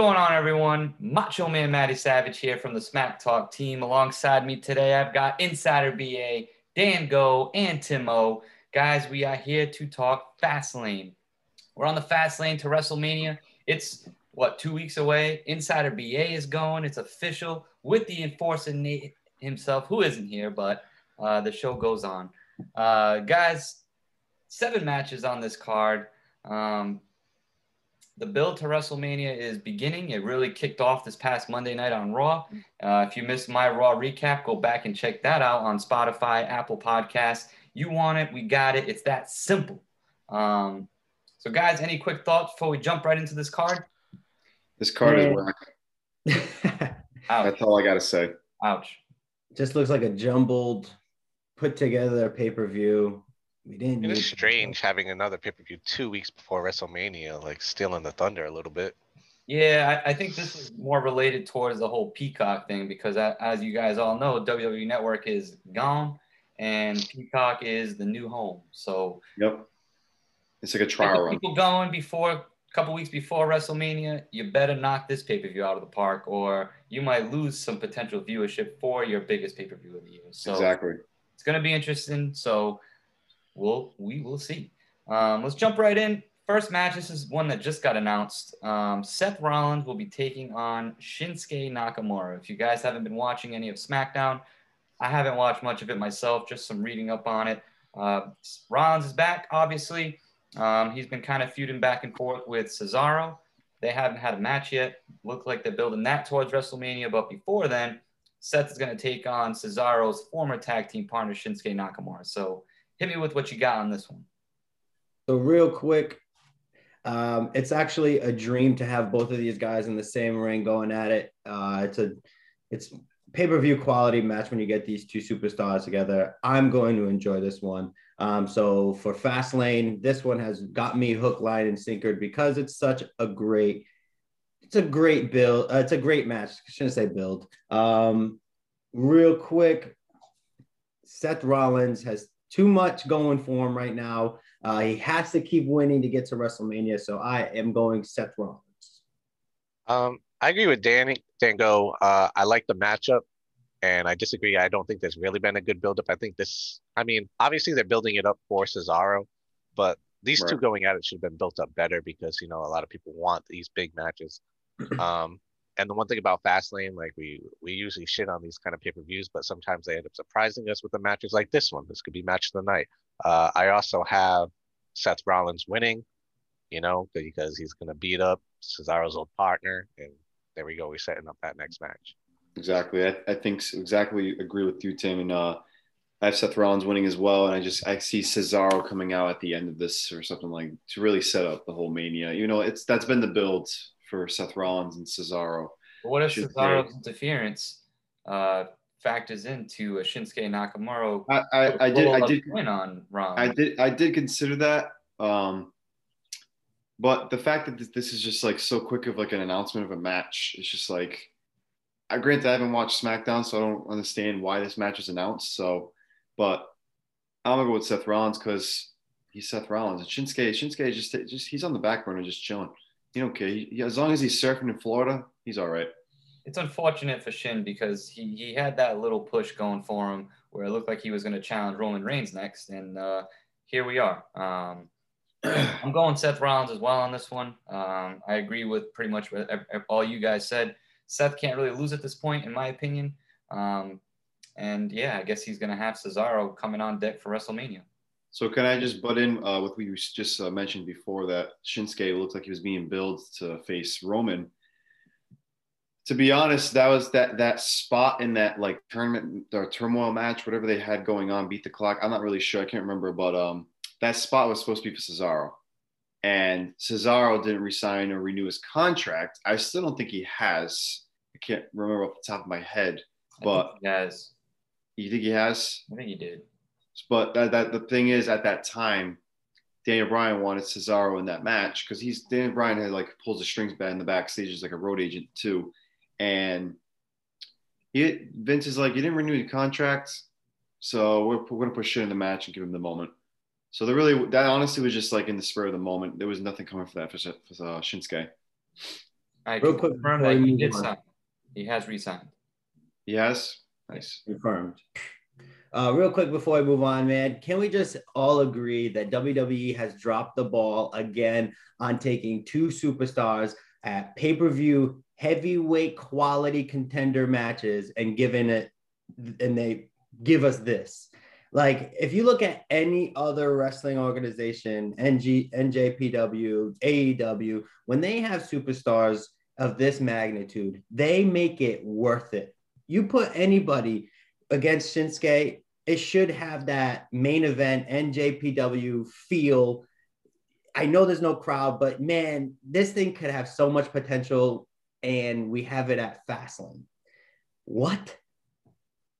Going on, everyone? Macho Man Matty Savage here from the Smack Talk team. Alongside me today, I've got Insider BA, Dan Go, and Timo. Guys, we are here to talk Fastlane. We're on the fast lane to WrestleMania. It's what two weeks away. Insider BA is going. It's official with the enforcer Nate himself, who isn't here, but uh, the show goes on. Uh, guys, seven matches on this card. Um, the build to WrestleMania is beginning. It really kicked off this past Monday night on Raw. Uh, if you missed my Raw recap, go back and check that out on Spotify, Apple Podcasts. You want it, we got it. It's that simple. Um, so, guys, any quick thoughts before we jump right into this card? This card is whack. That's all I got to say. Ouch. Just looks like a jumbled, put together pay per view. We didn't. It is strange having another pay per view two weeks before WrestleMania, like stealing the thunder a little bit. Yeah, I, I, think this is more related towards the whole Peacock thing because, as you guys all know, WWE Network is gone and Peacock is the new home. So, yep, it's like a trial run. People going before a couple weeks before WrestleMania, you better knock this pay per view out of the park, or you might lose some potential viewership for your biggest pay per view of the year. So, exactly, it's going to be interesting. So we'll we will see. Um, let's jump right in. First match. This is one that just got announced. Um, Seth Rollins will be taking on Shinsuke Nakamura. If you guys haven't been watching any of SmackDown, I haven't watched much of it myself. Just some reading up on it. Uh, Rollins is back. Obviously, um, he's been kind of feuding back and forth with Cesaro. They haven't had a match yet. Look like they're building that towards WrestleMania. But before then, Seth is going to take on Cesaro's former tag team partner Shinsuke Nakamura. So hit me with what you got on this one. So real quick, um, it's actually a dream to have both of these guys in the same ring going at it. Uh, it's a it's pay per view quality match when you get these two superstars together. I'm going to enjoy this one. Um, so for Fastlane, this one has got me hook, line, and sinkered because it's such a great, it's a great build. Uh, it's a great match. I shouldn't say build. Um, real quick, Seth Rollins has too much going for him right now. Uh, he has to keep winning to get to WrestleMania. So I am going Seth Rollins. Um, I agree with Danny. Dango. Uh, I like the matchup, and I disagree. I don't think there's really been a good buildup. I think this. I mean, obviously they're building it up for Cesaro, but these right. two going at it should have been built up better because you know a lot of people want these big matches. Um, and the one thing about Fastlane, like we we usually shit on these kind of pay per views, but sometimes they end up surprising us with the matches like this one. This could be match of the night. Uh, I also have Seth Rollins winning, you know, because he's gonna beat up Cesaro's old partner, and there we go. We're setting up that next match. Exactly. I, I think exactly agree with you, Tim. And uh, I have Seth Rollins winning as well, and I just I see Cesaro coming out at the end of this or something like to really set up the whole Mania. You know, it's that's been the build for Seth Rollins and Cesaro. what if Cesaro's interference uh, factors into a Shinsuke Nakamura? I, I, I did I did win on Ron. I did I did consider that. Um, but the fact that this is just like so quick of like an announcement of a match, it's just like I grant that I haven't watched SmackDown, so I don't understand why this match is announced. So, but I'm gonna go with Seth Rollins because he's Seth Rollins. And Shinsuke, Shinsuke is just just he's on the back burner, just chilling you know, okay. He, as long as he's surfing in Florida, he's all right. It's unfortunate for Shin because he, he had that little push going for him where it looked like he was going to challenge Roman Reigns next. And uh, here we are. Um, I'm going Seth Rollins as well on this one. Um, I agree with pretty much what all you guys said. Seth can't really lose at this point, in my opinion. Um, and yeah, I guess he's going to have Cesaro coming on deck for WrestleMania. So can I just butt in uh, with what you just uh, mentioned before that Shinsuke looked like he was being billed to face Roman. To be honest, that was that that spot in that like tournament or turmoil match, whatever they had going on, beat the clock. I'm not really sure. I can't remember, but um, that spot was supposed to be for Cesaro, and Cesaro didn't resign or renew his contract. I still don't think he has. I can't remember off the top of my head, but he has. You think he has? I think he did. But that, that the thing is, at that time, Daniel Bryan wanted Cesaro in that match because he's Daniel Bryan had like pulls the strings back in the backstage as like a road agent too, and he Vince is like, you didn't renew your contract, so we're, we're gonna put shit in the match and give him the moment. So the really that honestly was just like in the spur of the moment. There was nothing coming for that for, for uh, Shinsuke. I Real quick confirm that we he move did on. sign. He has re-signed. Yes. Nice. Confirmed. Uh, real quick before I move on, man, can we just all agree that WWE has dropped the ball again on taking two superstars at pay per view heavyweight quality contender matches and giving it, and they give us this? Like, if you look at any other wrestling organization, NG, NJPW, AEW, when they have superstars of this magnitude, they make it worth it. You put anybody against Shinsuke, it should have that main event NJPW feel. I know there's no crowd, but man, this thing could have so much potential, and we have it at Fastlane. What?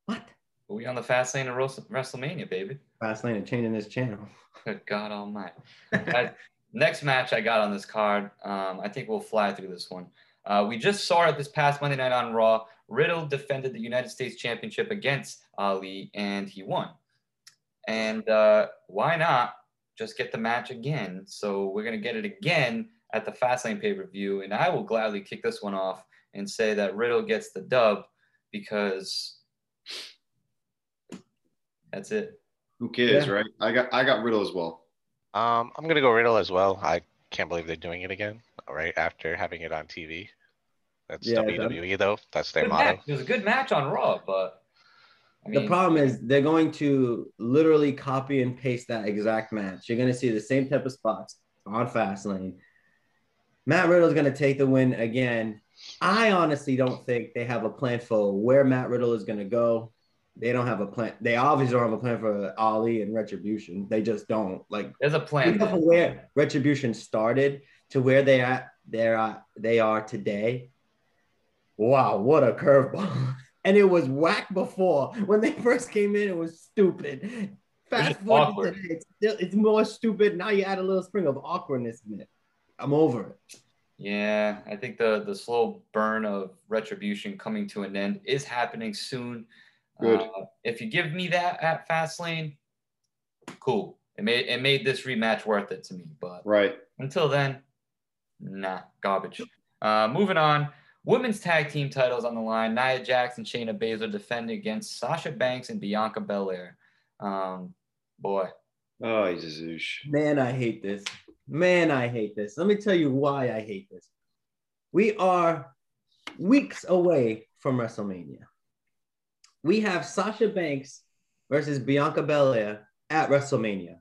What? We on the fast lane of WrestleMania, baby. Fastlane of changing this channel. Good God Almighty. Guys, Next match I got on this card, um, I think we'll fly through this one. Uh, we just saw it this past Monday night on Raw. Riddle defended the United States Championship against Ali, and he won. And uh, why not just get the match again? So we're gonna get it again at the Fastlane pay per view, and I will gladly kick this one off and say that Riddle gets the dub because that's it. Who cares, Yeah. right? I got I got Riddle as well. Um, I'm gonna go Riddle as well. I can't believe they're doing it again, right after having it on TV. That's Yeah, WWE though. That's their Good motto. match. It was a good match on Raw, but I the problem is they're going to literally copy and paste that exact match. You're going to see the same type of spots on Fastlane. Matt Riddle's going to take the win again. I honestly don't think they have a plan for where Matt Riddle is going to go. They don't have a plan. They obviously don't have a plan for Ali and Retribution. They just don't. Like there's a plan. Think of where Retribution started to where they at they're they are today. Wow, what a curveball! And it was whack before when they first came in. It was stupid. Fast forward awkward. today, it's still it's more stupid. Now you add a little spring of awkwardness in it. I'm over it. Yeah, I think the the slow burn of retribution coming to an end is happening soon. Good. Uh, if you give me that at Fastlane, cool. It made it made this rematch worth it to me. But Right. until then, nah, garbage. Uh, moving on. Women's tag team titles on the line. Nia Jax and Shayna Baszler defending against Sasha Banks and Bianca Belair. Um, boy, Oh, he's a zoosh. Man, I hate this. Man, I hate this. Let me tell you why I hate this. We are weeks away from WrestleMania. We have Sasha Banks versus Bianca Belair at WrestleMania.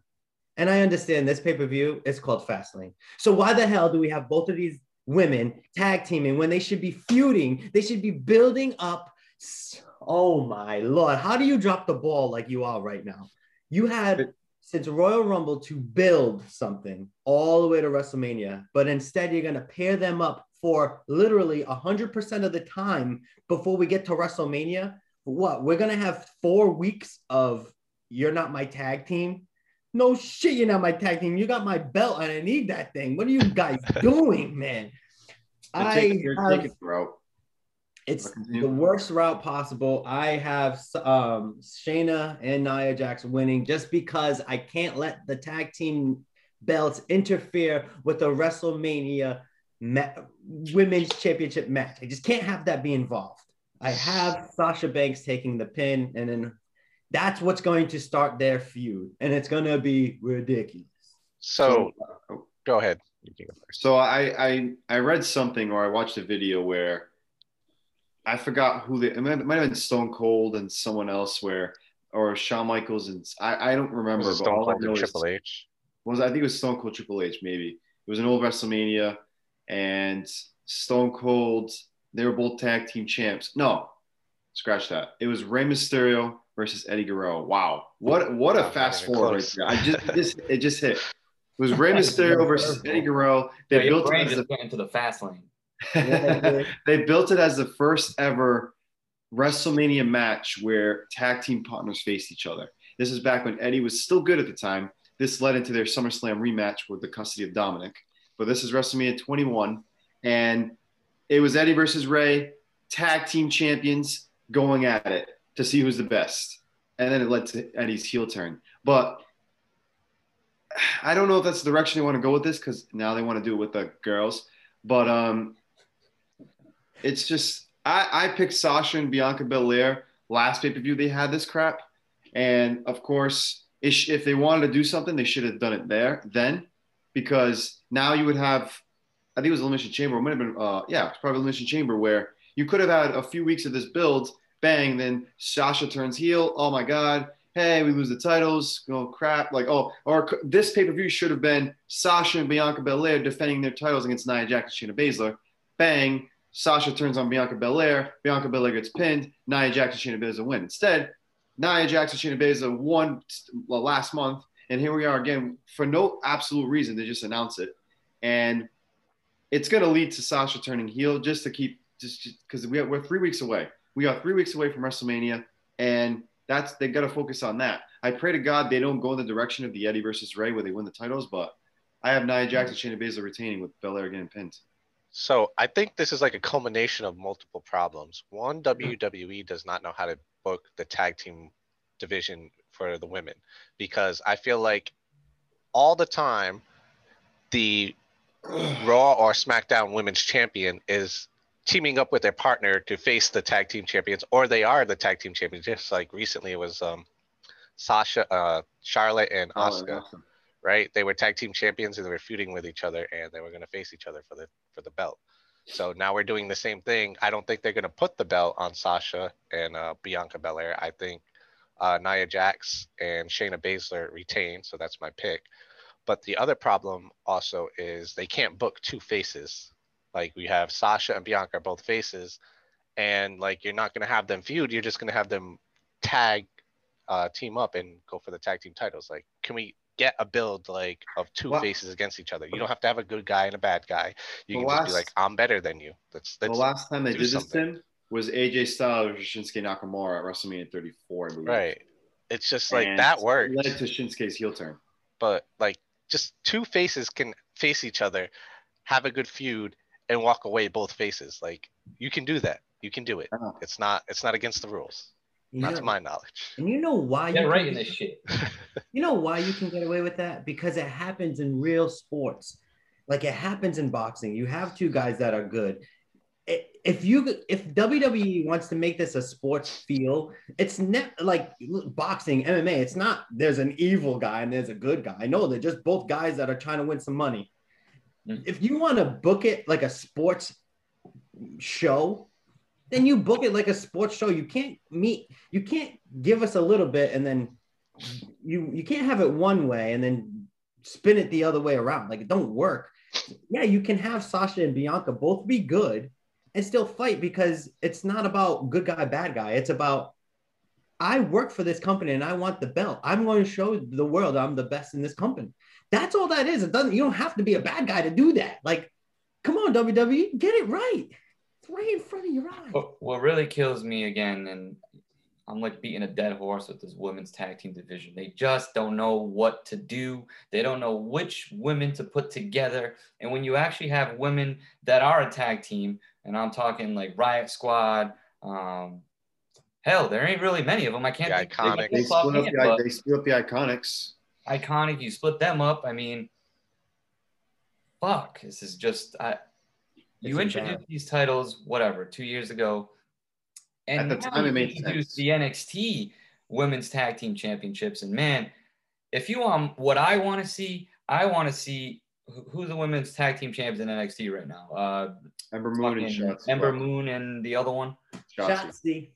And I understand this pay per view is called Fastlane. So why the hell do we have both of these women tag teaming when they should be feuding? They should be building up. Oh my lord! How do you drop the ball like you are right now? You had since Royal Rumble to build something all the way to WrestleMania, but instead you're gonna pair them up for literally hundred percent of the time before we get to WrestleMania. What we're gonna have four weeks of you're not my tag team. No shit, you're not my tag team. You got my belt and I need that thing. What are you guys doing, man? You're I taking, you're have- taking the route. it's the worst route possible. I have um, Shayna and Nia Jax winning just because I can't let the tag team belts interfere with the WrestleMania ma- women's championship match. I just can't have that be involved. I have Sasha Banks taking the pin, and then that's what's going to start their feud, and it's going to be ridiculous. So go ahead. You can go first. So I, I I read something or I watched a video where I forgot who they it might, it might have been Stone Cold and someone else where or Shawn Michaels and I, I don't remember Was it but Stone all I Cold and Triple H. was I think it was Stone Cold Triple H maybe it was an old WrestleMania and Stone Cold they were both tag team champs no scratch that it was Rey Mysterio versus Eddie Guerrero. Wow. What what a fast forward right there. I just it just it just hit. It was Rey Mysterio versus Eddie Guerrero. They yeah, built it as just the into the fast lane. they built it as the first ever WrestleMania match where tag team partners faced each other. This is back when Eddie was still good at the time. This led into their SummerSlam rematch with the custody of Dominic. But this is WrestleMania 21, and it was Eddie versus Rey, tag team champions going at it to see who's the best. And then it led to Eddie's heel turn. But I don't know if that's the direction they want to go with this because now they want to do it with the girls. But um, it's just I, I picked Sasha and Bianca Belair last pay per view. They had this crap, and of course, if they wanted to do something, they should have done it there then, because now you would have. I think it was Elimination Chamber. It might have been, uh, yeah, it's probably Elimination Chamber where you could have had a few weeks of this build. Bang, then Sasha turns heel. Oh my God, hey, we lose the titles. Oh crap! Like oh, or this pay per view should have been Sasha and Bianca Belair defending their titles against Nia Jax and Shayna Baszler. Bang, Sasha turns on Bianca Belair. Bianca Belair gets pinned. Nia Jax and Shayna Baszler win. Instead, Nia Jax and Shayna Baszler won last month, and here we are again for no absolute reason. They just announce it, and it's going to lead to Sasha turning heel just to keep just because we we're three weeks away. We are three weeks away from WrestleMania, and that's they got to focus on that. I pray to God they don't go in the direction of the Eddie versus Rey where they win the titles, but I have Nia Jax and Shayna Baszler retaining with Belair getting pinned. So I think this is like a culmination of multiple problems. One, WWE does not know how to book the tag team division for the women because I feel like all the time the Raw or SmackDown Women's Champion is teaming up with their partner to face the tag team champions, or they are the tag team champions. Just like recently, it was um, Sasha, uh, Charlotte, and Asuka. Oh, right? They were tag team champions and they were feuding with each other, and they were going to face each other for the for the belt. So now we're doing the same thing. I don't think they're going to put the belt on Sasha and uh, Bianca Belair. I think uh, Nia Jax and Shayna Baszler retain. So that's my pick. But the other problem also is they can't book two faces. Like we have Sasha and Bianca are both faces, and like you're not going to have them feud. You're just going to have them tag, uh, team up and go for the tag team titles. Like, can we get a build like of two well, faces against each other? You don't have to have a good guy and a bad guy. You can last, just be like, I'm better than you. That's, the last time they did something. this. Tim was AJ Styles or Shinsuke Nakamura at WrestleMania 34. Right. It's just like and that worked. Led to Shinsuke's heel turn. But like, just two faces can face each other, have a good feud, and walk away both faces. Like you can do that. You can do it. Uh-huh. It's not it's not against the rules. You not know, to my knowledge. And you know why Get you right in this shit. you know why you can get away with that? Because it happens in real sports. Like it happens in boxing. You have two guys that are good. If you if WWE wants to make this a sports feel, it's not like boxing, MMA. It's not there's an evil guy and there's a good guy. No, they're just both guys that are trying to win some money Mm. if you want to book it like a sports show, then you book it like a sports show. You can't meet, you can't give us a little bit and then you you can't have it one way and then spin it the other way around. Like it don't work. Yeah, you can have Sasha and Bianca both be good and still fight because it's not about good guy, bad guy. It's about I work for this company and I want the belt. I'm going to show the world I'm the best in this company. That's all that is. It doesn't, you don't have to be a bad guy to do that. Like, come on, WWE, get it right. It's right in front of your eyes. What, what really kills me again, and I'm like beating a dead horse with this women's tag team division. They just don't know what to do. They don't know which women to put together. And when you actually have women that are a tag team, and I'm talking like Riot Squad, um, hell, there ain't really many of them. I can't. The iconic. They, split up the, they split up the iconics iconic. You split them up. I mean, fuck. This is just I. You it's introduced these titles, whatever, two years ago, and at the time it made sense. the NXT Women's Tag Team Championships, and man, if you want what I want to see, I want to see who the women's tag team champions in NXT right now. Uh, Ember Moon and Shotzi. Ember Moon and the other one. Shotzi.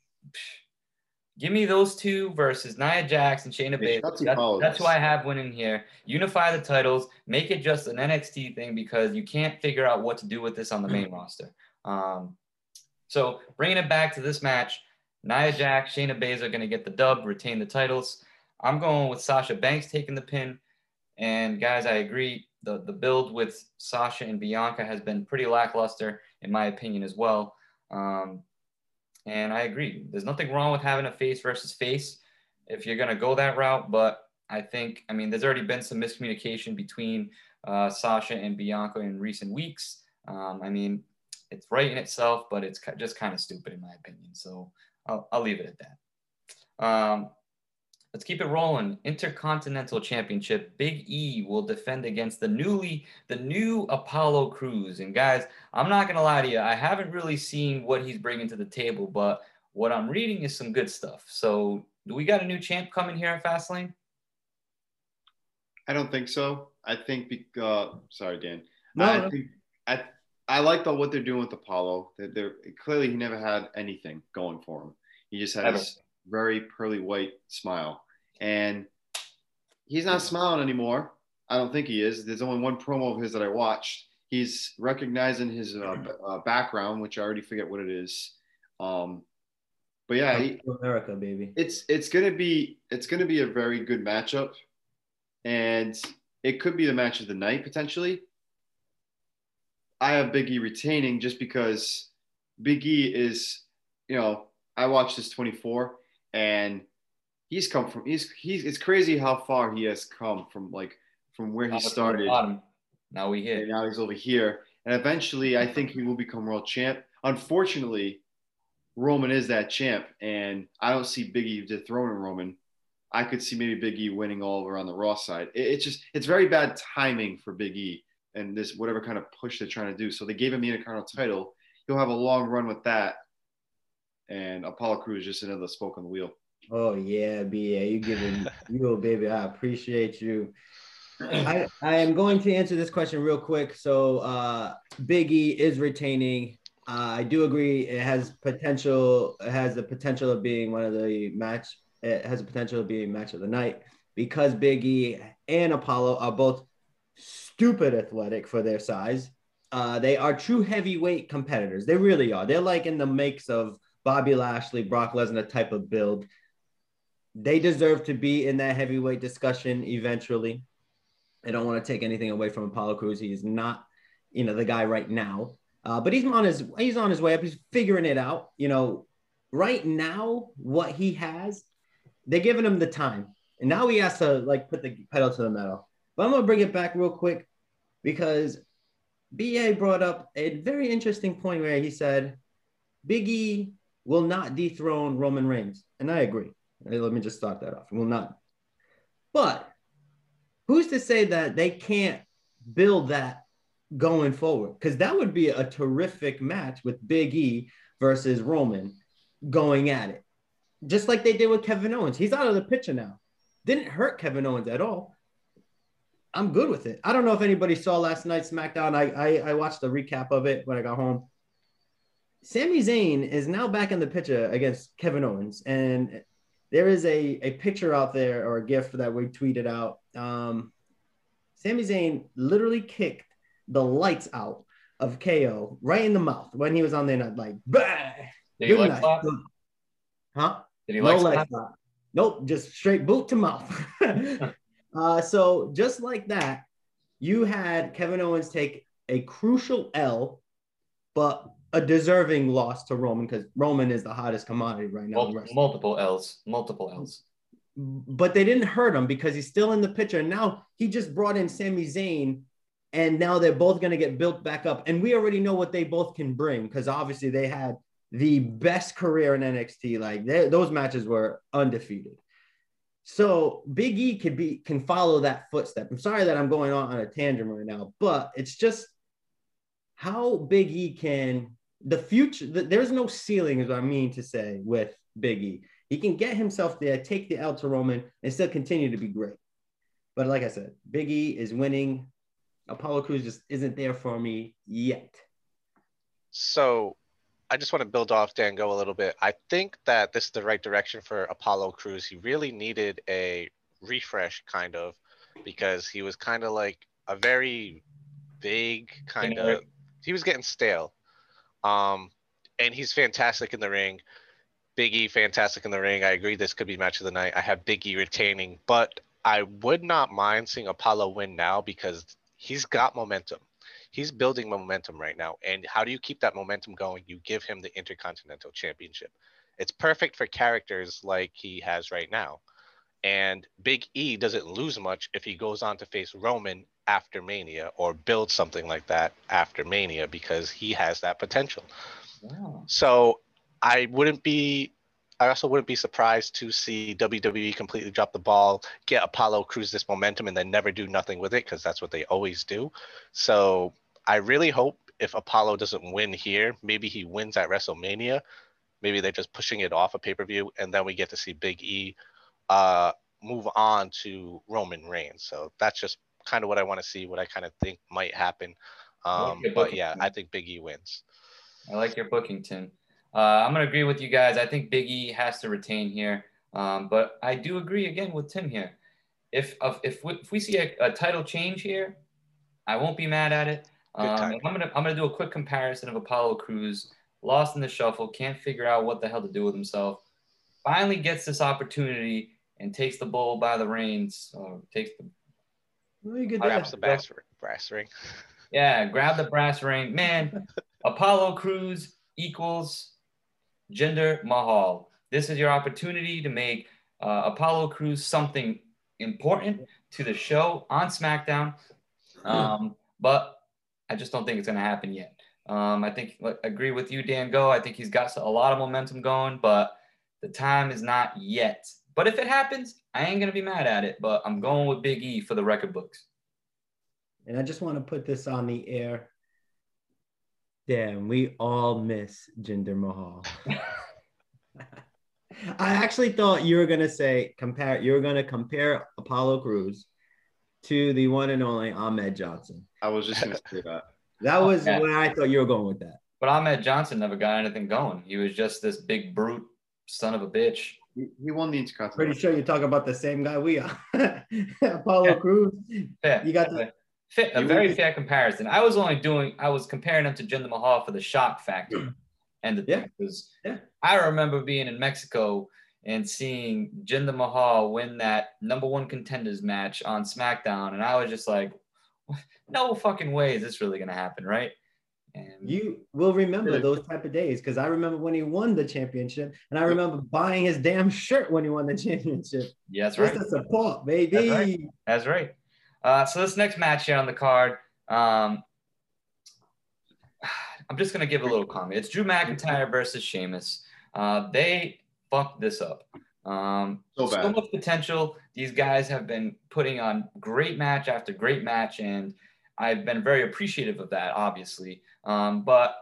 Give me those two versus Nia Jax and Shayna Baszler. That's, that's who I have winning here. Unify the titles. Make it just an NXT thing because you can't figure out what to do with this on the main roster. Um, so bringing it back to this match, Nia Jax, Shayna Baszler are going to get the dub, retain the titles. I'm going with Sasha Banks taking the pin. And guys, I agree. The, the build with Sasha and Bianca has been pretty lackluster, in my opinion, as well. Um, and I agree. There's nothing wrong with having a face versus face if you're going to go that route. But I think, I mean, there's already been some miscommunication between uh, Sasha and Bianca in recent weeks. Um, I mean, it's right in itself, but it's just kind of stupid in my opinion. So I'll, I'll leave it at that. Um, Let's keep it rolling. Intercontinental Championship. Big E will defend against the newly the new Apollo Crews. And guys, I'm not gonna lie to you, I haven't really seen what he's bringing to the table, but what I'm reading is some good stuff. So, do we got a new champ coming here at Fastlane? I don't think so. I think, be, uh, sorry, Dan. No, I no. think I, I like the, what they're doing with Apollo. They're, they're clearly he never had anything going for him. He just had Ever. this very pearly white smile, and he's not smiling anymore. I don't think he is. There's only one promo of his that I watched. He's recognizing his uh, uh, background, which I already forget what it is. Um, but yeah, he, America, baby. it's it's gonna be it's gonna be a very good matchup, and it could be the match of the night potentially. I have Big E retaining just because Big E is, you know, I watched this 24 and he's come from he's he's it's crazy how far he has come from like from where he started Bottom. Now we and hit. now he's over here. And eventually, I think he will become world champ. Unfortunately, Roman is that champ, and I don't see Big E dethroning Roman. I could see maybe Big E winning all over on the Raw side. It- it's just it's very bad timing for Big E and this whatever kind of push they're trying to do. So they gave him the Intercontinental title. He'll have a long run with that. And Apollo Crews just another spoke on the wheel. Oh yeah, BA, you giving you baby. I appreciate you. I, I am going to answer this question real quick. So uh Big E is retaining. Uh, I do agree it has potential, it has the potential of being one of the match, it has the potential of being match of the night because Big E and Apollo are both stupid athletic for their size. Uh, they are true heavyweight competitors. They really are. They're like in the makes of Bobby Lashley, Brock Lesnar type of build. They deserve to be in that heavyweight discussion eventually. I don't want to take anything away from Apollo Crews. He is not, you know, the guy right now. Uh, but he's on his he's on his way up. He's figuring it out. You know, right now, what he has, they're giving him the time, and now he has to like put the pedal to the metal. But I'm gonna bring it back real quick because BA brought up a very interesting point where he said Biggie will not dethrone Roman Reigns, and I agree. Let me just start that off. Will not. But who's to say that they can't build that going forward? Because that would be a terrific match with Big E versus Roman going at it, just like they did with Kevin Owens. He's out of the picture now. Didn't hurt Kevin Owens at all. I'm good with it. I don't know if anybody saw last night's SmackDown. I, I I watched the recap of it when I got home. Sami Zayn is now back in the picture against Kevin Owens, and there is a, a picture out there or a GIF that we tweeted out. Um, Sami Zayn literally kicked the lights out of KO right in the mouth when he was on there, not like, bah! Did he Good leg night. slap? huh? Did he No leg leg slap? slap. Nope, just straight boot to mouth. uh, so just like that, you had Kevin Owens take a crucial L, but a deserving loss to Roman because Roman is the hottest commodity right now. Mul- multiple L's. Multiple L's. But they didn't hurt him because he's still in the picture. And now he just brought in Sami Zayn, and now they're both going to get built back up. And we already know what they both can bring because obviously they had the best career in NXT. Like they- those matches were undefeated. So Big E could be can follow that footstep. I'm sorry that I'm going on on a tangent right now, but it's just how Big E can the future. th- There's no ceiling, is what I mean to say with Big E. He can get himself there, take the L to Roman, and still continue to be great. But like I said, Big E is winning. Apollo Crews just isn't there for me yet. So I just want to build off Dango a little bit. I think that this is the right direction for Apollo Crews. He really needed a refresh, kind of, because he was kind of like a very big kind of. He was getting stale. Um, and he's fantastic in the ring. Big E, fantastic in the ring. I agree this could be match of the night. I have Big E retaining, but I would not mind seeing Apollo win now because he's got momentum he's building momentum right now. And how do you keep that momentum going? You give him the Intercontinental Championship. It's perfect for characters like he has right now. And Big E doesn't lose much if he goes on to face Roman after Mania or build something like that after Mania because he has that potential. Wow. So I wouldn't be I also wouldn't be surprised to see WWE completely drop the ball, get Apollo Crews this momentum, and then never do nothing with it because that's what they always do. So I really hope if Apollo doesn't win here, maybe he wins at WrestleMania. Maybe they're just pushing it off a pay per view, and then we get to see Big E uh, move on to Roman Reigns. So that's just kind of what I want to see, what I kind of think might happen. Um, but yeah, I think Big E wins. I like your booking, Tim. Uh, I'm going to agree with you guys. I think Big E has to retain here. Um, but I do agree again with Tim here. If if we, if we see a, a title change here, I won't be mad at it. Um, I'm gonna I'm gonna do a quick comparison of Apollo Crews, lost in the shuffle, can't figure out what the hell to do with himself. Finally gets this opportunity and takes the bull by the reins, or takes the well, grabs the brass, brass ring. Yeah, grab the brass ring. Man, Apollo Crews equals Jinder Mahal. This is your opportunity to make uh, Apollo Crews something important to the show on SmackDown. Um, but I just don't think it's going to happen yet. Um, I think I agree with you, Dan Go. I think he's got a lot of momentum going, but the time is not yet. But if it happens, I ain't going to be mad at it. But I'm going with Big E for the record books. And I just want to put this on the air. Damn, we all miss Jinder Mahal. I actually thought you were gonna say compare. You were gonna compare Apollo Crews to the one and only Ahmed Johnson. I was just gonna say that. That was yeah. where I thought you were going with that. But Ahmed Johnson never got anything going. He was just this big brute son of a bitch. He, he won the Intercontinental. Pretty sure you talk about the same guy we are. Apollo yeah. Crews. Yeah. You got the Fit, a very fair comparison. I was only doing, I was comparing him to Jinder Mahal for the shock factor. And the yeah. because yeah. I remember being in Mexico and seeing Jinder Mahal win that number one contenders match on SmackDown, and I was just like, no fucking way is this really gonna happen, right? And you will remember those type of days because I remember when he won the championship, and I remember buying his damn shirt when he won the championship. Yeah, that's right. Just to support, baby. That's right. That's right. Uh, so this next match here on the card, um, I'm just gonna give a little comment. It's Drew McIntyre versus Sheamus. Uh, they fucked this up. Um, so, so much potential. These guys have been putting on great match after great match, and I've been very appreciative of that, obviously. Um, but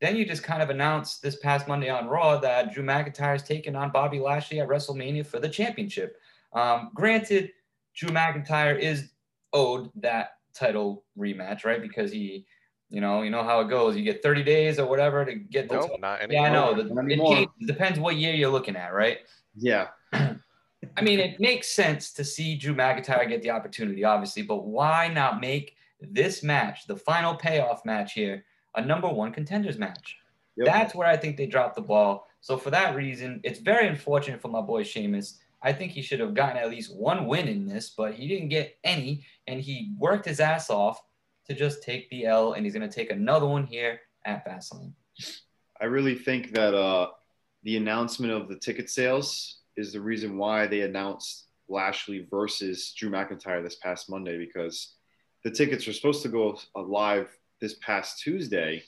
then you just kind of announced this past Monday on Raw that Drew McIntyre is taking on Bobby Lashley at WrestleMania for the championship. Um, granted, Drew McIntyre is owed that title rematch, right? Because he, you know, you know how it goes. You get 30 days or whatever to get the. Nope, title. not anymore. Yeah, I know. The, it depends what year you're looking at, right? Yeah. I mean, it makes sense to see Drew McIntyre get the opportunity, obviously, but why not make this match, the final payoff match here, a number one contenders match? Yep. That's where I think they dropped the ball. So for that reason, it's very unfortunate for my boy Sheamus. I think he should have gotten at least one win in this, but he didn't get any, and he worked his ass off to just take the L, and he's going to take another one here at Fastlane. I really think that uh, the announcement of the ticket sales is the reason why they announced Lashley versus Drew McIntyre this past Monday because the tickets were supposed to go live this past Tuesday,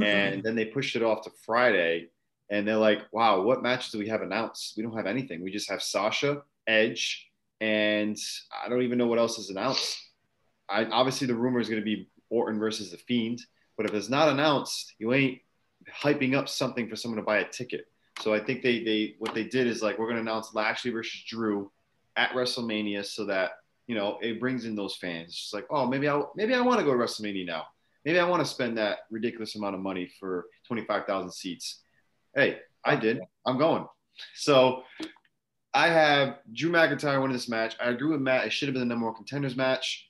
mm-hmm. and then they pushed it off to Friday and they're like, wow, what matches do we have announced? We don't have anything. We just have Sasha, Edge, and I don't even know what else is announced. I, obviously, the rumor is going to be Orton versus The Fiend, but if it's not announced, you ain't hyping up something for someone to buy a ticket. So I think they they what they did is like we're going to announce Lashley versus Drew at WrestleMania so that you know it brings in those fans. It's like oh maybe I maybe I want to go to WrestleMania now. Maybe I want to spend that ridiculous amount of money for twenty five thousand seats hey, I did. I'm going. So I have Drew McIntyre winning this match. I agree with Matt. It should have been the number one contenders match.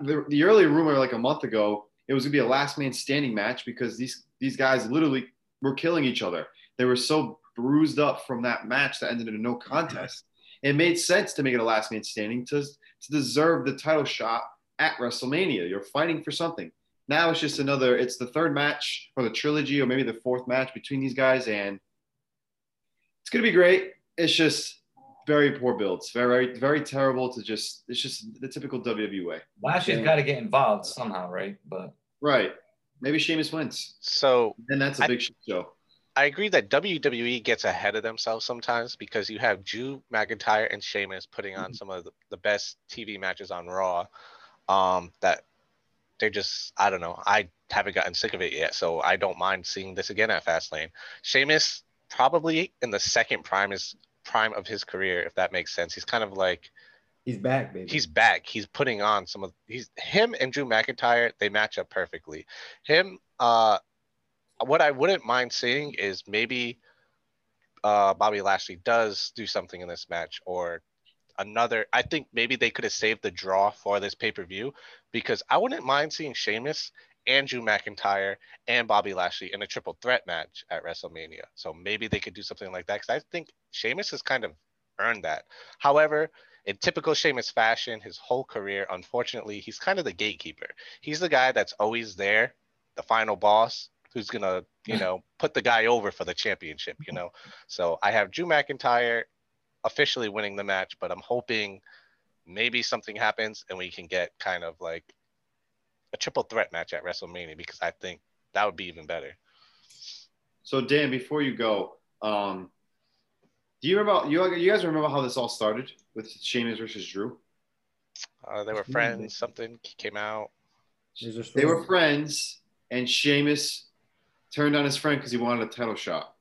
The, the earlier rumor, like a month ago, it was gonna be a last man standing match because these these guys literally were killing each other. They were so bruised up from that match that ended in a no contest. It made sense to make it a last man standing to, to deserve the title shot at WrestleMania. You're fighting for something. Now it's just another. It's the third match for the trilogy, or maybe the fourth match between these guys, and it's gonna be great. It's just very poor builds, very very terrible to just. It's just the typical WWE way. Lashley's got to get involved somehow, right? But right, maybe Sheamus wins. So then that's a big I, show. I agree that WWE gets ahead of themselves sometimes because you have Drew McIntyre and Sheamus putting on some of the, the best TV matches on Raw. Um, that they're just I don't know. I haven't gotten sick of it yet, so I don't mind seeing this again at Fastlane. Sheamus probably in the second prime is prime of his career, if that makes sense. He's kind of like He's back, baby. he's back. He's putting on some of he's him and Drew McIntyre. They match up perfectly. Him, uh, what I wouldn't mind seeing is maybe uh, Bobby Lashley does do something in this match or another. I think maybe they could have saved the draw for this pay per view because I wouldn't mind seeing Sheamus and Drew McIntyre and Bobby Lashley in a triple threat match at WrestleMania. So maybe they could do something like that because I think Sheamus has kind of earned that. However, in typical Sheamus fashion, his whole career, unfortunately, he's kind of the gatekeeper. He's the guy that's always there, the final boss, who's gonna, you know, put the guy over for the championship, you know. So I have Drew McIntyre officially winning the match, but I'm hoping maybe something happens and we can get kind of like a triple threat match at WrestleMania because I think that would be even better. So Dan, before you go, um, do you remember you you guys remember how this all started with Sheamus versus Drew? Uh, they were friends. Something came out. They were friends, and Sheamus turned on his friend because he wanted a title shot.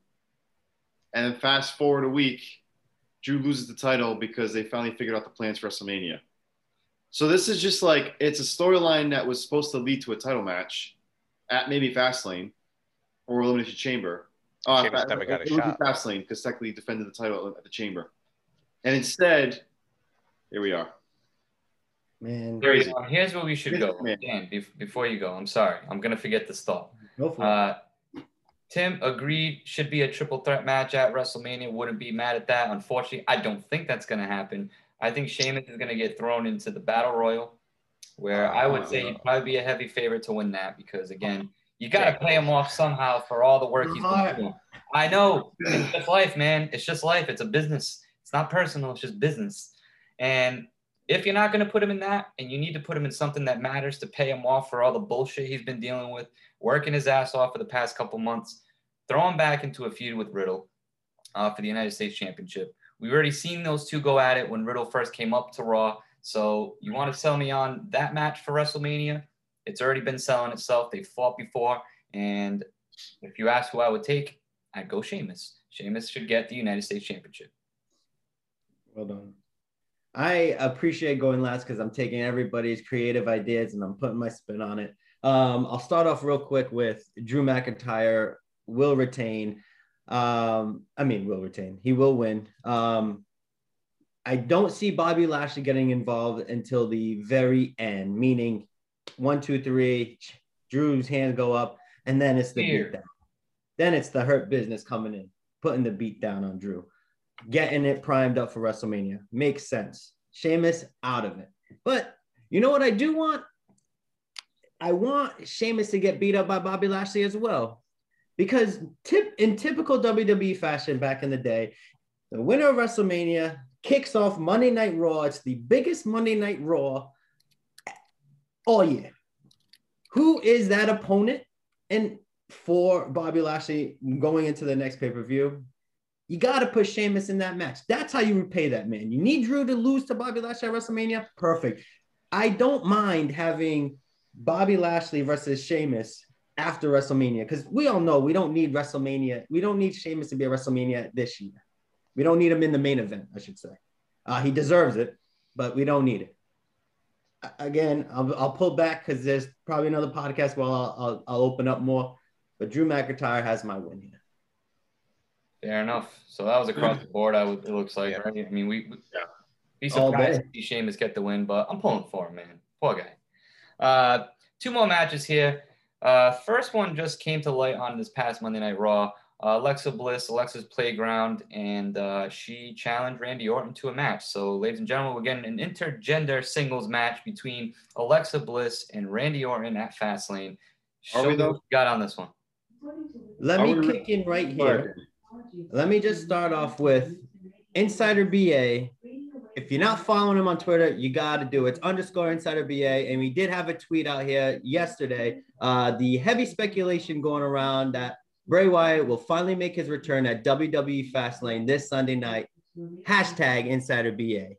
And then fast forward a week, Drew loses the title because they finally figured out the plans for WrestleMania. So this is just like it's a storyline that was supposed to lead to a title match at maybe Fastlane or Elimination Chamber. Oh, Sheamus Fa- never got a it would be shot. Fastlane because technically he defended the title at the Chamber. And instead, here we are. Man, Here we Crazy. Here's where we should go. man. Dan, bef- before you go, I'm sorry. I'm going to forget the start. go for it. Uh, Tim agreed should be a triple threat match at WrestleMania. Wouldn't be mad at that. Unfortunately, I don't think that's going to happen. I think Sheamus is going to get thrown into the Battle Royal, where I would say he'd probably be a heavy favorite to win that because, again, you got to pay him off somehow for all the work he's been doing. I know. It's just life, man. It's just life. It's a business. It's not personal. It's just business. And if you're not going to put him in that and you need to put him in something that matters to pay him off for all the bullshit he's been dealing with, working his ass off for the past couple months, throw him back into a feud with Riddle uh, for the United States Championship. We've already seen those two go at it when Riddle first came up to Raw. So you want to sell me on that match for WrestleMania? It's already been selling itself. They fought before. And if you ask who I would take, I'd go Sheamus. Sheamus should get the United States Championship. Well done. I appreciate going last because I'm taking everybody's creative ideas and I'm putting my spin on it. Um, I'll start off real quick with Drew McIntyre will retain. Um, I mean, will retain. He will win. Um, I don't see Bobby Lashley getting involved until the very end, meaning one, two, three, Drew's hands go up, and then it's the Fear. beat down. Then it's the hurt business coming in, putting the beat down on Drew getting it primed up for WrestleMania. Makes sense. Sheamus out of it. But you know what I do want? I want Sheamus to get beat up by Bobby Lashley as well. Because tip in typical WWE fashion back in the day, the winner of WrestleMania kicks off Monday Night Raw. It's the biggest Monday Night Raw all year. Who is that opponent? And for Bobby Lashley going into the next pay-per-view, you got to put Sheamus in that match. That's how you repay that man. You need Drew to lose to Bobby Lashley at WrestleMania. Perfect. I don't mind having Bobby Lashley versus Sheamus after WrestleMania because we all know we don't need WrestleMania. We don't need Sheamus to be at WrestleMania this year. We don't need him in the main event, I should say. Uh, he deserves it, but we don't need it. Again, I'll, I'll pull back because there's probably another podcast where I'll, I'll, I'll open up more. But Drew McIntyre has my win here. Fair enough. So that was across the board. I would. It looks like. Yeah. Right? I mean, we. we Yeah. Be All surprised day. to see Sheamus get the win, but I'm pulling for him, man. Poor guy. Uh, two more matches here. Uh, first one just came to light on this past Monday Night Raw. Uh, Alexa Bliss, Alexa's Playground, and uh, she challenged Randy Orton to a match. So, ladies and gentlemen, we're getting an intergender singles match between Alexa Bliss and Randy Orton at Fastlane. Are Show we though? what got on this one. Let Are me we- kick in right Go here. Let me just start off with Insider BA. If you're not following him on Twitter, you got to do it. It's underscore Insider BA. And we did have a tweet out here yesterday. Uh, the heavy speculation going around that Bray Wyatt will finally make his return at WWE Fastlane this Sunday night. Hashtag Insider BA.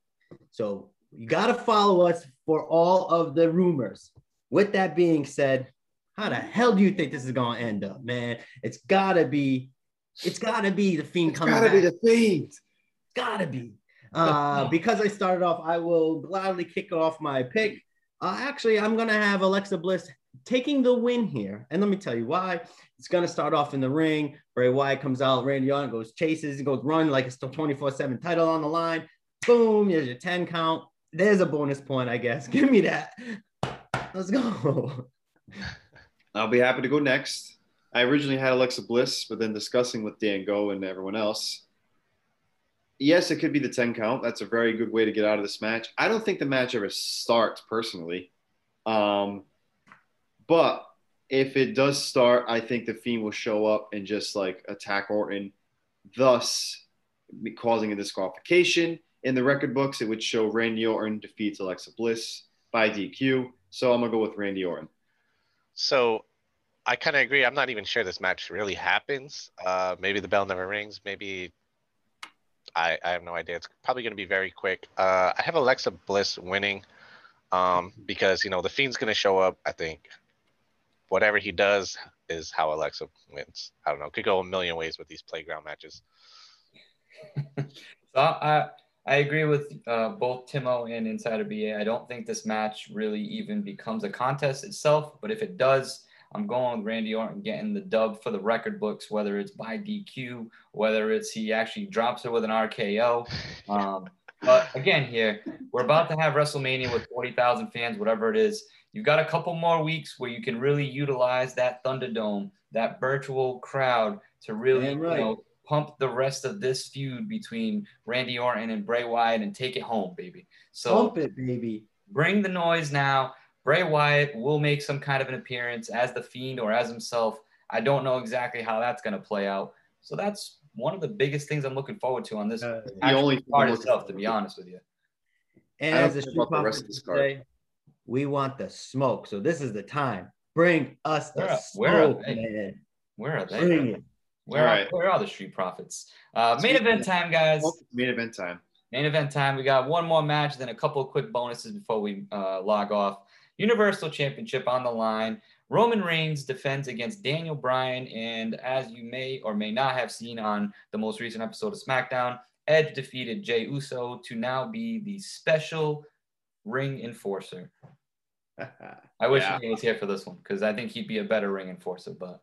So you got to follow us for all of the rumors. With that being said, how the hell do you think this is going to end up, man? It's got to be, it's got to be the Fiend It's coming gotta back. be the Fiend. Gotta be. Uh, because I started off, I will gladly kick off my pick. Uh, actually, I'm gonna have Alexa Bliss taking the win here, and let me tell you why. It's gonna start off in the ring. Bray Wyatt comes out, Randy Orton goes chases, goes run like it's the 24/7 title on the line. Boom! There's your 10 count. There's a bonus point, I guess. Give me that. Let's go. I'll be happy to go next. I originally had Alexa Bliss, but then discussing with Dan Go and everyone else, yes, it could be the 10 count. That's a very good way to get out of this match. I don't think the match ever starts personally. Um, but if it does start, I think the Fiend will show up and just like attack Orton, thus causing a disqualification. In the record books, it would show Randy Orton defeats Alexa Bliss by DQ. So I'm going to go with Randy Orton. So I kind of agree. I'm not even sure this match really happens. Uh, maybe the bell never rings. Maybe I, I have no idea. It's probably going to be very quick. Uh, I have Alexa Bliss winning um, because you know the Fiend's going to show up. I think whatever he does is how Alexa wins. I don't know. Could go a million ways with these playground matches. So I I agree with uh, both Timo and Insider BA. I don't think this match really even becomes a contest itself, but if it does, I'm going with Randy Orton getting the dub for the record books, whether it's by DQ, whether it's he actually drops it with an RKO. Um, but again, here we're about to have WrestleMania with 40,000 fans, whatever it is. You've got a couple more weeks where you can really utilize that Thunderdome, that virtual crowd, to really Damn you know pump the rest of this feud between Randy Orton and Bray Wyatt and take it home, baby. So Pump it, baby. bring the noise now. Bray Wyatt will make some kind of an appearance as the Fiend or as himself. I don't know exactly how that's going to play out. So that's one of the biggest things I'm looking forward to on this Uh, The only part card I'm itself, to be honest with you. And as the care Street the rest Profits of this card. say, we want the smoke. So this is the time. Bring us the Where are- where are they? man. Where are they? Bring it. Where, are, Alright. where are the Street Profits? Uh, main event time, guys. Main event time. Main event time. We got one more match, then a couple of quick bonuses before we uh, log off. Universal Championship on the line. Roman Reigns defends against Daniel Bryan, and as you may or may not have seen on the most recent episode of SmackDown, Edge defeated Jey Uso to now be the special ring enforcer. I wish Yeah. he was here for this one because I think he'd be a better ring enforcer. But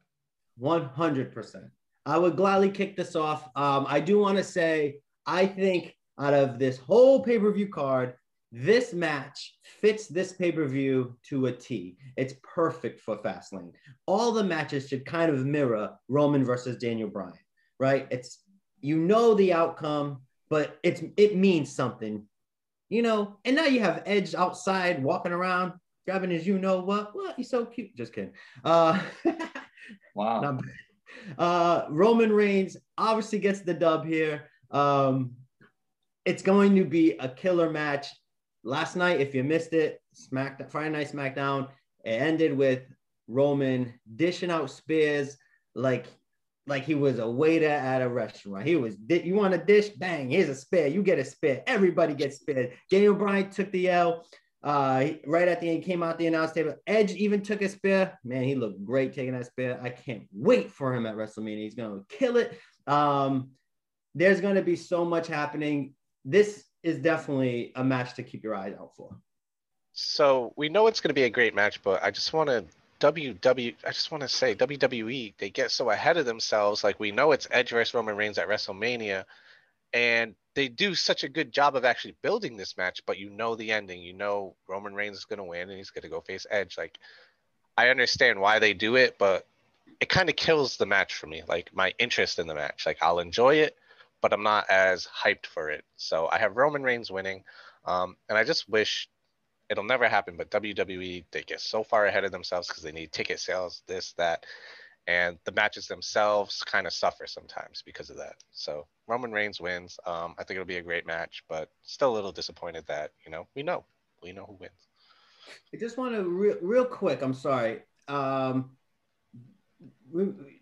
100%. I would gladly kick this off. Um, I do want to say, I think out of this whole pay per view card, this match fits this pay per view to a T. It's perfect for Fastlane. All the matches should kind of mirror Roman versus Daniel Bryan, right? It's you know the outcome, but it's it means something, you know. And now you have Edge outside walking around, grabbing his you know what? What? He's so cute. Just kidding. Uh, wow. Uh, Roman Reigns obviously gets the dub here. Um, it's going to be a killer match. Last night, if you missed it, Smack Friday Night SmackDown, it ended with Roman dishing out spears like like he was a waiter at a restaurant. He was, you want a dish? Bang, here's a spear. You get a spear. Everybody gets speared. Daniel Bryan took the L. Uh, right at the end, came out the announce table. Edge even took a spear. Man, he looked great taking that spear. I can't wait for him at WrestleMania. He's gonna kill it. Um, there's gonna be so much happening. This is definitely a match to keep your eyes out for. So we know it's going to be a great match, but I just want to WW. I just want to say WWE. They get so ahead of themselves. Like we know it's Edge versus Roman Reigns at WrestleMania, and they do such a good job of actually building this match. But you know the ending. You know Roman Reigns is going to win, and he's going to go face Edge. Like I understand why they do it, but it kind of kills the match for me. Like my interest in the match. Like I'll enjoy it, but I'm not as hyped for it. So I have Roman Reigns winning, um, and I just wish it'll never happen. But WWE they get so far ahead of themselves because they need ticket sales, this that, and the matches themselves kind of suffer sometimes because of that. So Roman Reigns wins. Um, I think it'll be a great match, but still a little disappointed that you know we know we know who wins. I just want to real, real quick. I'm sorry. Um,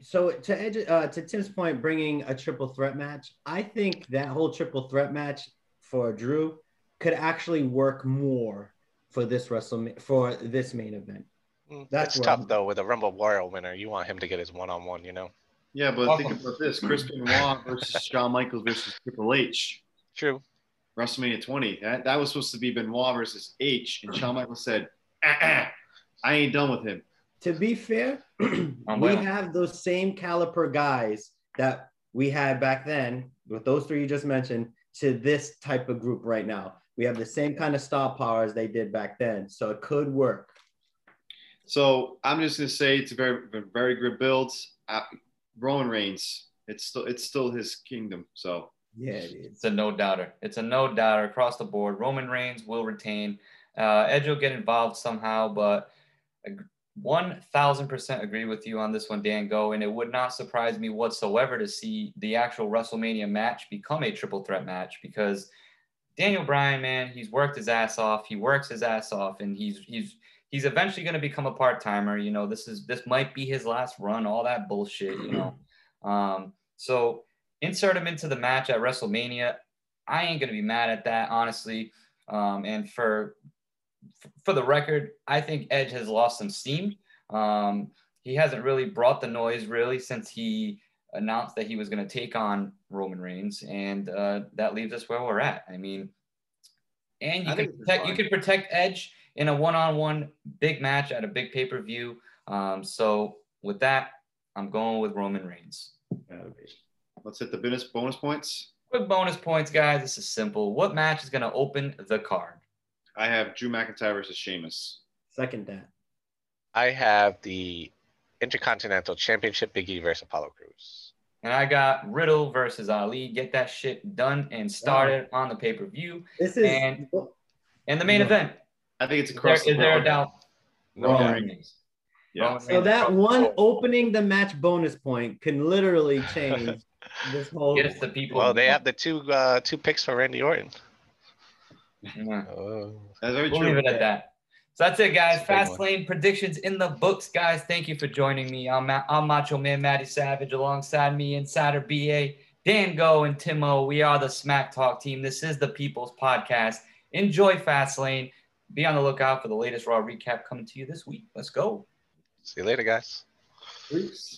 so to edge, uh, to Tim's point, bringing a triple threat match, I think that whole triple threat match for Drew could actually work more for this wrestle for this main event. Mm, That's It's tough I'm- though with a Rumble Royal winner. You want him to get his one-on-one, you know. Yeah, but Welcome. think about this: Chris Benoit versus Shawn Michaels versus Triple H, True. WrestleMania 20. That, that was supposed to be Benoit versus H, and Shawn Michaels said, "Ah-ah, "I ain't done with him." To be fair, we have those same caliber guys that we had back then with those three you just mentioned to this type of group right now. We have the same kind of star power as they did back then, so it could work. So I'm just gonna say it's a very, very good build. Uh, Roman Reigns, it's still, it's still his kingdom. So Yeah, it is. It's a no doubter. It's a no doubter across the board. Roman Reigns will retain. Uh, Edge will get involved somehow, but one thousand percent agree with you on this one, Dan Go. And it would not surprise me whatsoever to see the actual WrestleMania match become a triple threat match because Daniel Bryan, man, he's worked his ass off. He works his ass off, and he's he's he's eventually going to become a part timer. You know, this is this might be his last run. All that bullshit, you know. Um, so insert him into the match at WrestleMania. I ain't gonna be mad at that, honestly. Um, and for for the record, I think Edge has lost some steam. Um, he hasn't really brought the noise really since he announced that he was going to take on Roman Reigns, and uh, that leaves us where we're at. I mean, and you I can protect you can protect Edge in a one-on-one big match at a big pay-per-view. Um, so with that, I'm going with Roman Reigns. let's hit the bonus bonus points. Quick bonus points, guys. This is simple. What match is going to open the card? I have Drew McIntyre versus Sheamus. Second that. I have the Intercontinental Championship Biggie versus Apollo Crews. And I got Riddle versus Ali. Get that shit done and started on the pay per view. This is And- And the main No. event. I think it's Is there, across is there a board. doubt? No Roman doubt. Yeah. Roman so that one opening the match bonus point can literally change this whole. Gets the people. Well, they have the two uh, two picks for Randy Orton. Yeah. Oh. That's very We'll true. leave it at that. So that's it, guys. It's a big Fast one. lane predictions in the books, guys. Thank you for joining me. I'm, I'm Macho Man Matty Savage alongside me, Insider BA, Dan Go, and Timo. We are the SmackTalk team. This is the People's Podcast. Enjoy Fastlane. Be on the lookout for the latest Raw recap coming to you this week. Let's go. See you later, guys. Peace.